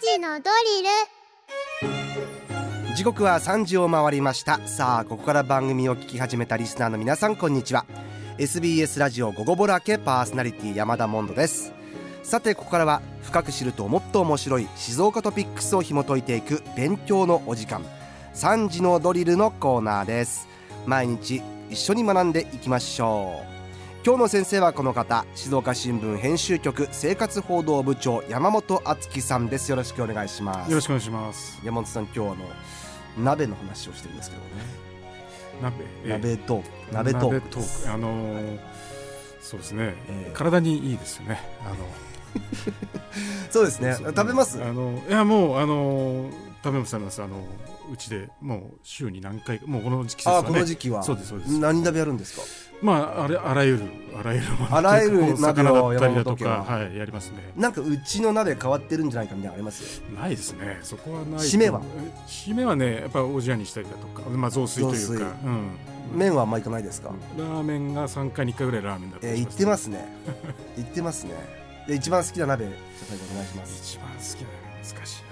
時のドリル。時刻は3時を回りました。さあここから番組を聞き始めたリスナーの皆さんこんにちは。SBS ラジオ午後ぼらけパーソナリティ山田モンドです。さてここからは深く知るともっと面白い静岡トピックスを紐解いていく勉強のお時間。3時のドリルのコーナーです。毎日一緒に学んでいきましょう。今日の先生はこの方静岡新聞編集局生活報道部長山本敦樹さんです。よろしくお願いします。よろしくお願いします。山本さん今日はあの鍋の話をしてるんですけどね。鍋？鍋トーク。鍋トークトーク。あのー、そうですね、えー、体にいいですよね。あの。そうですね。食べます？あのいやもうあの食べます食べますあのうちでもう週に何回もうこの時期、ね、あこの時期は。そうですそうです。何鍋やるんですか？まああれあらゆるあらゆるあらゆる鍋をやったりだとかは。いやりますね。なんかうちの鍋変わってるんじゃないかみたいなあります？ないですね。そこはない締めは？締めはねやっぱおじやにしたりだとかまあ雑炊というか、うん、麺はあんまいかないですか？ラーメンが3回に1回ぐらいラーメンだったえー、言ってますね。言ってますね。で一番好きな鍋お願いします。一番好きな鍋難しいな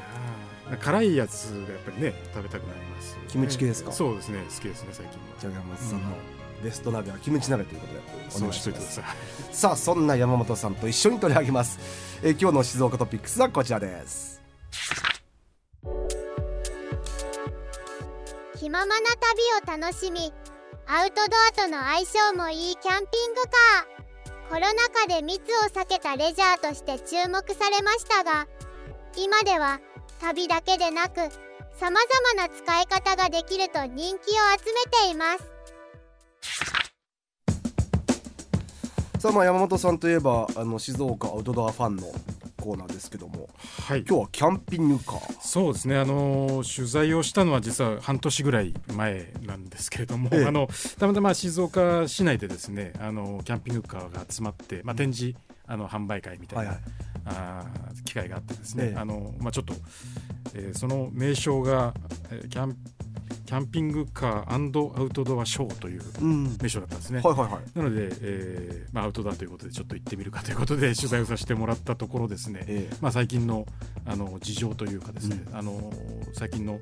辛いやつがやっぱりね食べたくなります、ね、キムチ系ですか？そうですね。好きですね最近じゃあ山本さんの、ベスト鍋はキムチ鍋ということでお願いします。さあそんな山本さんと一緒に取り上げます。え今日の静岡トピックスはこちらです。気ままな旅を楽しみアウトドアとの相性もいいキャンピングカー。コロナ禍で密を避けたレジャーとして注目されましたが今では旅だけでなくさまざまな使い方ができると人気を集めています。さあまあ山本さんといえばあの静岡アウトドアファンのコーナーですけども、はい、今日はキャンピングカー。そうですね。あの取材をしたのは実は半年ぐらい前なんですけれども、ええ、あのたまたま静岡市内でですねあのキャンピングカーが集まって、まあ、展示あの販売会みたいな、はいはい、あ機会があってですね、ええ、あのまあ、ちょっと、えー、その名称が、えー、キャンキャンピングカーアウトドアショーという名称だったんですね。うんはいはいはい、なので、えーまあ、アウトドアということでちょっと行ってみるかということで取材をさせてもらったところですね、えー、まあ、最近のあの事情というかですね、うん、あの最近の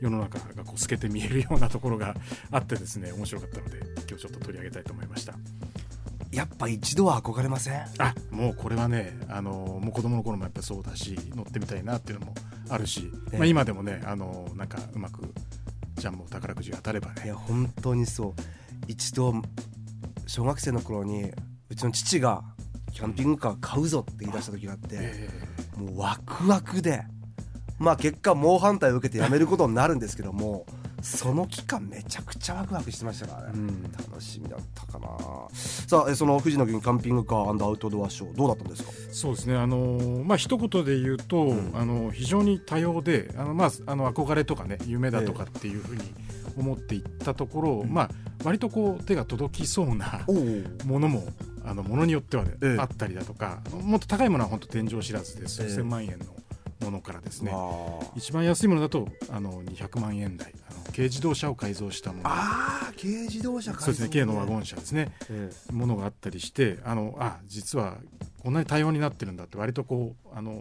世の中がこう透けて見えるようなところがあってですね面白かったので今日ちょっと取り上げたいと思いました。やっぱ一度は憧れません？あもうこれはねあのもう子供の頃もやっぱそうだし乗ってみたいなっていうのもあるし、えー、まあ、今でもねあのなんかうまくちゃんも宝くじ当たればね。いや本当にそう。一度小学生の頃にうちの父がキャンピングカー買うぞって言い出した時があって、もうワクワクで。まあ結果猛反対を受けてやめることになるんですけどもその期間めちゃくちゃワクワクしてましたからね、うん、楽しみだったかな。さあその富士の国キャンピングカーアウトドアショーどうだったんですか？そうですね。あのー、まあ一言で言うと、うん、あの非常に多様であのまああの憧れとかね夢だとかっていうふうに思っていったところ、えー、まあ割とこう手が届きそうなものもあのものによっては、ねえー、あったりだとかもっと高いものは本当天井知らずで数千万円のものからですね、一番安いものだとあの200万円台。あの軽自動車を改造したもの。ああ軽自動車そうですね軽のワゴン車ですね、ええ、ものがあったりしてあのあ実はこんなに多様になってるんだって割とこうあの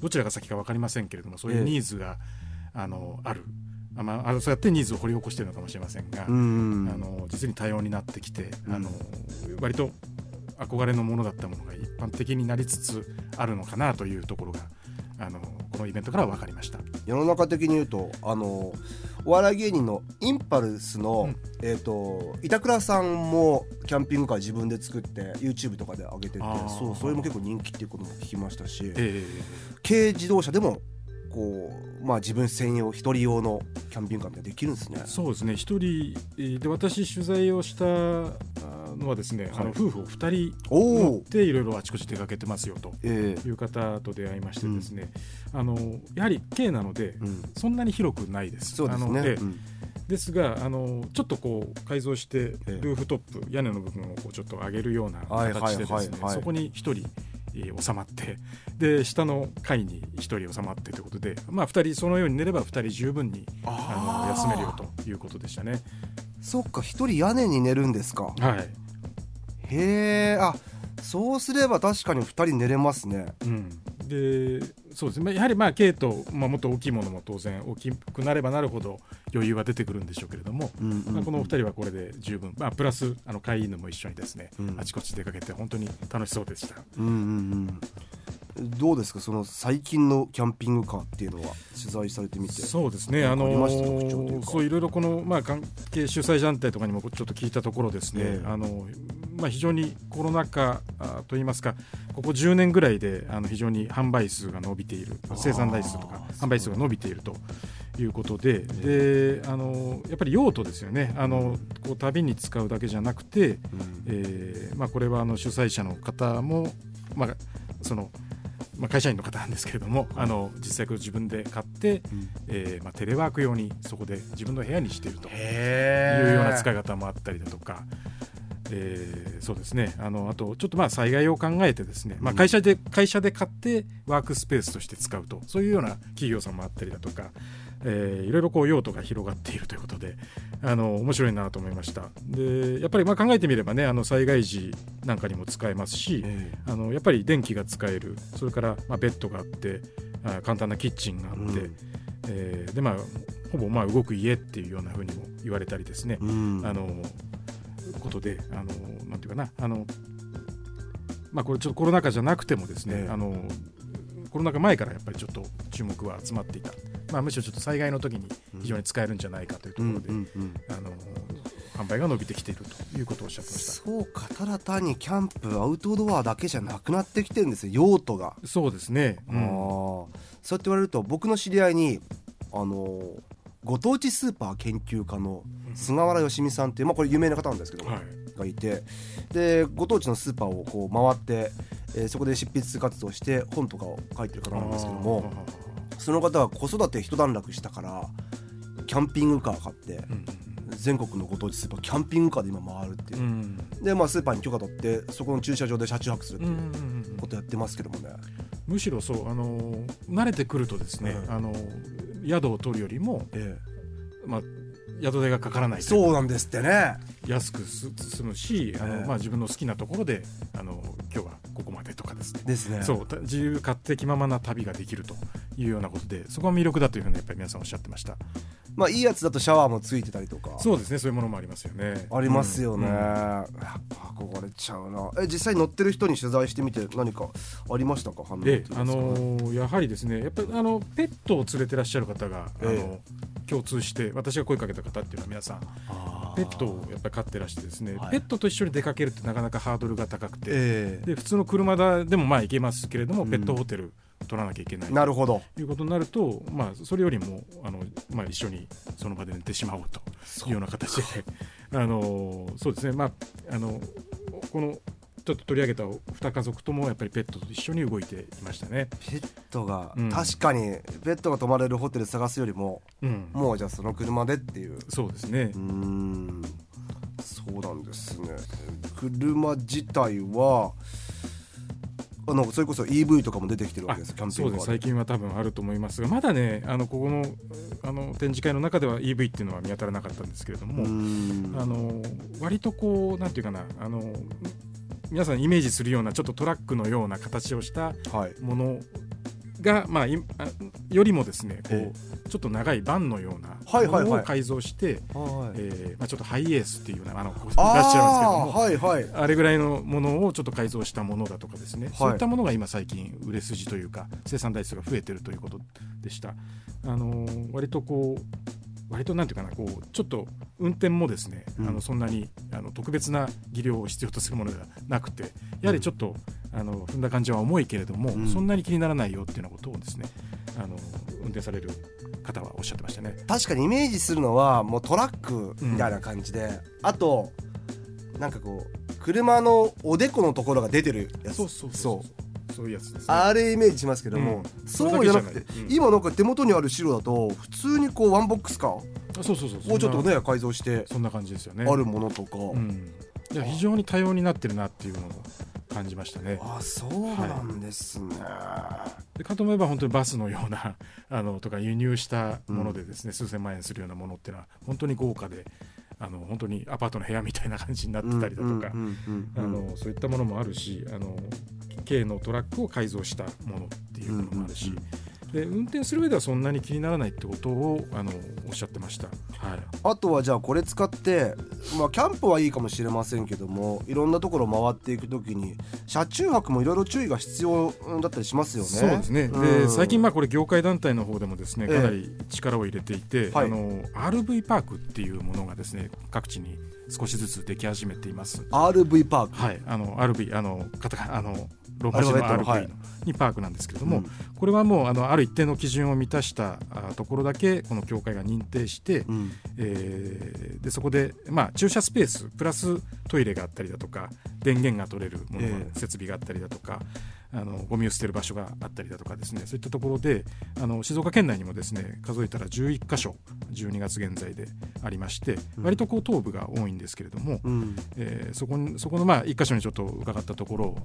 どちらが先か分かりませんけれどもそういうニーズが、え、あのある。あまあ、そうやってニーズを掘り起こしているのかもしれませんが、あの実に多様になってきて、あの割と憧れのものだったものが一般的になりつつあるのかなというところがあのこのイベントから分かりました。世の中的に言うとあのお笑い芸人のインパルスの、うん、えーと、板倉さんもキャンピングカー自分で作って YouTube とかで上げててそうそれも結構人気っていうことも聞きましたし、えー、軽自動車でもこうまあ自分専用一人用のキャンピングカーみたいできるんですね。そうですね。一人で私取材をしたのはですね、はい、あの夫婦を二人乗っていろいろあちこち出かけてますよという方と出会いましてですね、えー、あのやはり軽なので、うん、そんなに広くないです。そうですね。ですがあのちょっとこう改造してルーフトップ、屋根の部分をこうちょっと上げるような形でですねそこに一人収まってで下の階に1人収まってということで、まあ、2人そのように寝れば2人十分にあの休めるよということでしたね。そっか1人屋根に寝るんですか。はい、へえあそうすれば確かに2人寝れますね。うん、でそうですね。やはりまあ軽と、まあ、もっと大きいものも当然大きくなればなるほど余裕は出てくるんでしょうけれども、うんうんうん。まあ、このお二人はこれで十分、まあ、プラスあの飼い犬も一緒にですね、うん。あちこち出かけて本当に楽しそうでした。うんうんうんどうですか？その最近のキャンピングカーっていうのは取材されてみて。そうですね、あのかありました特徴というか。そういろいろこの、まあ、関係主催団体とかにもちょっと聞いたところですね、ええ。あのまあ、非常にコロナ禍あといいますかここ10年ぐらいであの非常に販売数が伸びている。生産台数とか販売数が伸びているということで。であのやっぱり用途ですよね。あのこう旅に使うだけじゃなくて、うん。えーまあ、これはあの主催者の方も、まあそのまあ、会社員の方なんですけれども、あの実際これ自分で買って、えーまあ、テレワーク用にそこで自分の部屋にしているというへような使いい方もあったりだとか。えーそうですね。あのあとちょっとまあ災害を考えてですね、まあ、うん。会社で会社で買ってワークスペースとして使うとそういうような企業さんもあったりだとか、えーいろいろこう用途が広がっているということであの面白いなと思いました。でやっぱりまあ考えてみればねあの災害時なんかにも使えますし、えあのやっぱり電気が使える。それからまあベッドがあってあ簡単なキッチンがあって、うん。えーでまあほぼまあ動く家っていうようなふうにも言われたりですね、うん。あのことであのなんていうかな。あのまあこれちょっとコロナ禍じゃなくてもですね、ええ。あのコロナ禍前からやっぱりちょっと注目は集まっていた、まあ、むしろちょっと災害の時に非常に使えるんじゃないかというとうんころで、うんうんあの販売が伸びてきているということをおっしゃってました。そうかただ単にキャンプアウトドアだけじゃなくなってきてるんですよ用途が、そうですね、うん。ああそうやって言われると僕の知り合いにあのご当地スーパー研究家の菅原よしみさんっていう、まあ、これ有名な方なんですけども、はい。がいて。でご当地のスーパーをこう回って、えーそこで執筆活動して本とかを書いてる方なんですけどもその方は子育て一段落したからキャンピングカー買ってうん全国のご当地スーパーキャンピングカーで今回るっていう。う、ん。でまあスーパーに許可取ってそこの駐車場で車中泊するってうん。いうことやってますけどもね、むしろそうあの慣れてくるとですね、うんあの宿を取るよりも、え。まあ、宿代がかからないそうなんですってね。安くす済むしあの、ええ。まあ、自分の好きなところであの今日はここまでとかですね。ですね。そうた自由勝手気ままな旅ができるというようなことでそこが魅力だというふうにやっぱり皆さんおっしゃってましたまあいいやつだとシャワーもついてたりとか。そうですね。そういうものもありますよね。ありますよね、うん。うんやっぱ憧れちゃうな。え実際乗ってる人に取材してみて何かありましたか？反応ええあのーやはりですねやっぱりあのペットを連れてらっしゃる方が、あのえ共通して私が声かけた方っていうのは皆さんペットをやっぱり飼ってらしてですね、はい。ペットと一緒に出かけるってなかなかハードルが高くて、えで普通の車だでもまあ行けますけれども、うん。ペットホテル取らなきゃいけないえなるほど。ということになると、まあ、それよりもあの、まあ、一緒にその場で寝てしまおうというような形で あのそうですね、まあ、あのこのちょっと取り上げた2家族ともやっぱりペットと一緒に動いていましたね。ペットが、うん。確かにペットが泊まれるホテル探すよりもうん、もうじゃあその車でっていう。そうですね。うーん。そうなんですね。車自体はあのそれこそ EV とかも出てきてるわあけですキャンピング最近は多分あると思いますがまだねあのここのあの展示会の中では EV っていうのは見当たらなかったんですけれども、あの割とこうなんていうかなあの皆さんイメージするようなちょっとトラックのような形をしたはい。ものが、まあ、よりもですねこう、えちょっと長いバンのようなものを改造して、はいえーまあ、ちょっとハイエースっていうようなあのこういらっしゃいますけどあもーはいはい。あれぐらいのものをちょっと改造したものだとかですね、い。そういったものが今最近売れ筋というか生産台数が増えてるということでした。あのー割とこう割となんていうかなこうちょっと運転もですね、うん。あのそんなにあの特別な技量を必要とするものではなくてやはりちょっと、あの踏んだ感じは重いけれども、うん。そんなに気にならないよっていうようなことをですねあの運転される方はおっしゃってましたね。確かにイメージするのはもうトラックみたいな感じで、あとなんかこう車のおでこのところが出てるやつ。そうそうそうそう。いうやつですね。あれイメージしますけども、うん。そうじゃなくて今なんか手元にある白だと普通にこうワンボックスカーをあそうそうそうちょっとね改造してそんな感じですよね。あるものとか、うん、いや非常に多様になってるなっていうのを感じましたね。あそうなんですね、でかと思えば本当にバスのような あのとか輸入したものでですね、数千万円するようなものっていうのは本当に豪華であの本当にアパートの部屋みたいな感じになってたりだとか、あのそういったものもあるしあの軽のトラックを改造したものっていうものもあるし、で運転する上ではそんなに気にならないってことをあのおっしゃってました、はい、あとはじゃあこれ使って、まあ、キャンプはいいかもしれませんけどもいろんなところ回っていく時に車中泊もいろいろ注意が必要だったりしますよね。そうですね、うん、で最近まあこれ業界団体の方でもですねかなり力を入れていて、ええ、あの RV パークっていうものがですね各地に少しずつでき始めています。RV パーク。はい。あの RV あのあのローマ字の RV のにパークなんですけれども、うん、これはもうあのある一定の基準を満たしたところだけこの協会が認定して、うん、えー、でそこで、まあ、駐車スペースプラストイレがあったりだとか電源が取れるもの、えー、設備があったりだとかあのゴミを捨てる場所があったりだとかですねそういったところであの静岡県内にもですね数えたら11箇所12月現在でありまして、うん、割とこう東部が多いんですけれども、うん、えー、そこそこのまあ1箇所にちょっと伺ったところ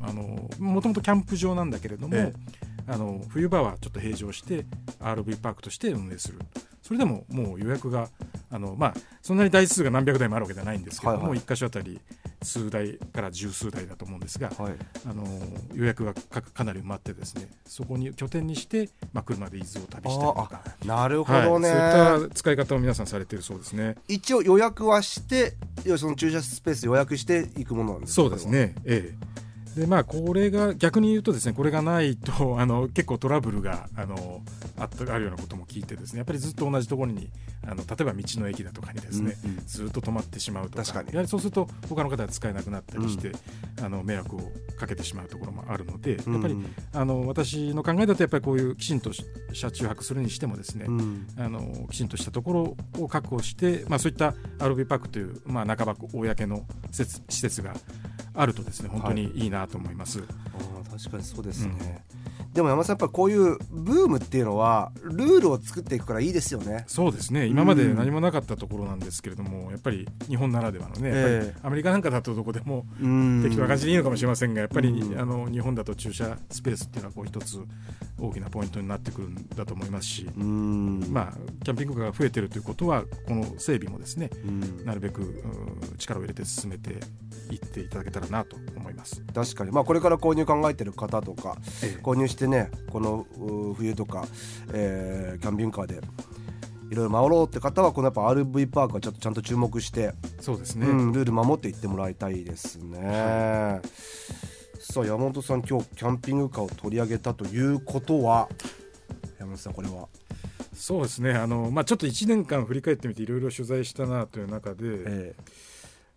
もともとキャンプ場なんだけれども、ええ、あの冬場はちょっと閉場して RV パークとして運営する。それでももう予約があの、まあ、そんなに台数が何百台もあるわけではないんですけども、はいはい、1箇所あたり数台から十数台だと思うんですが、はい、あの予約がかなり埋まってですねそこに拠点にして、まあ、車で伊豆を旅したりとか。なるほどね、はい、そういった使い方を皆さんされているそうですね。一応予約はしてその駐車スペース予約していくものなんですそうですね。ええでまあ、これが逆に言うとですねこれがないと あの結構トラブルがあのあったあるようなことも聞いてですねやっぱりずっと同じところにあの例えば道の駅だとかにですね、うんうん、ずっと止まってしまうとかやはりそうすると他の方は使えなくなったりして、うん、あの迷惑をかけてしまうところもあるのでやっぱり、あの私の考えだとやっぱりこういうきちんと車中泊するにしてもですね、うん、あのきちんとしたところを確保して、まあ、そういった RV パークという、まあ、半ば公の施設があるとですね本当にいいなと思います。はい、あ確かにそうですね、うん、でも山さんやっぱこういうブームっていうのはルールを作っていくからいいですよね。そうですね。今まで何もなかったところなんですけれども、やっぱり日本ならではのね、アメリカなんかだとどこでも適当な感じでいいのかもしれませんがやっぱりあの日本だと駐車スペースっていうのはこう一つ大きなポイントになってくるんだと思いますし、まあ、キャンピングカーが増えてるということはこの整備もですねなるべく力を入れて進めていっていただけたらなと思います。確かに、まあ、これから購入考えてる方とか、ええ、購入してねこの冬とか、えー、キャンピングカーでいろいろ回ろうって方はこのやっぱ RV パークはちょっとちゃんと注目してそうですね、うん、ルール守っていってもらいたいですね。はい。さあ山本さん今日キャンピングカーを取り上げたということは？山本さんこれは？そうですね。あの、まあ、ちょっと1年間振り返ってみていろいろ取材したなという中で、ええ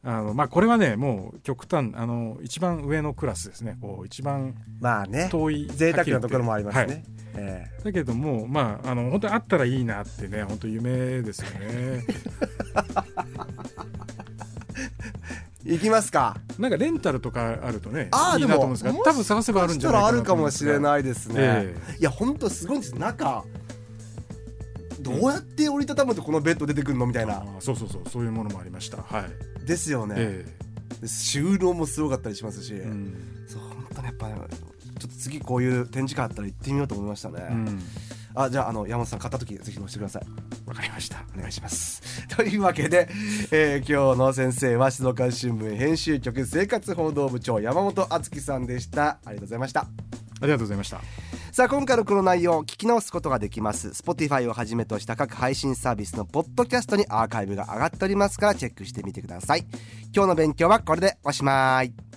あのまあ、これはねもう極端あの一番上のクラスですね。こう一番まあね。遠い贅沢なところもありますね、はいえー、だけどもまああの本当にあったらいいなってね本当夢ですよね。行きますか。なんかレンタルとかあるとねあいいなと思うんですが多分探せばあるんじゃないかなあるかもしれないですね、えー、いや本当すごいんです。中どうやって折りたたむとこのベッド出てくるのみたいな。そうそうそう。そういうものもありました。はい。ですよね、えー、収納もすごかったりしますし、うん、そう本当にやっぱ、ね、ちょっと次こういう展示会あったら行ってみようと思いましたね、うん、あじゃああの山本さん買った時ぜひ押してください。わかりました。お願いします。というわけで、えー、今日の先生は静岡新聞編集局生活報道部長山本敦樹さんでした。ありがとうございました。ありがとうございましたさあ今回のこの内容を聞き直すことができます。Spotify をはじめとした各配信サービスのポッドキャストにアーカイブが上がっておりますからチェックしてみてください。今日の勉強はこれでおしまい。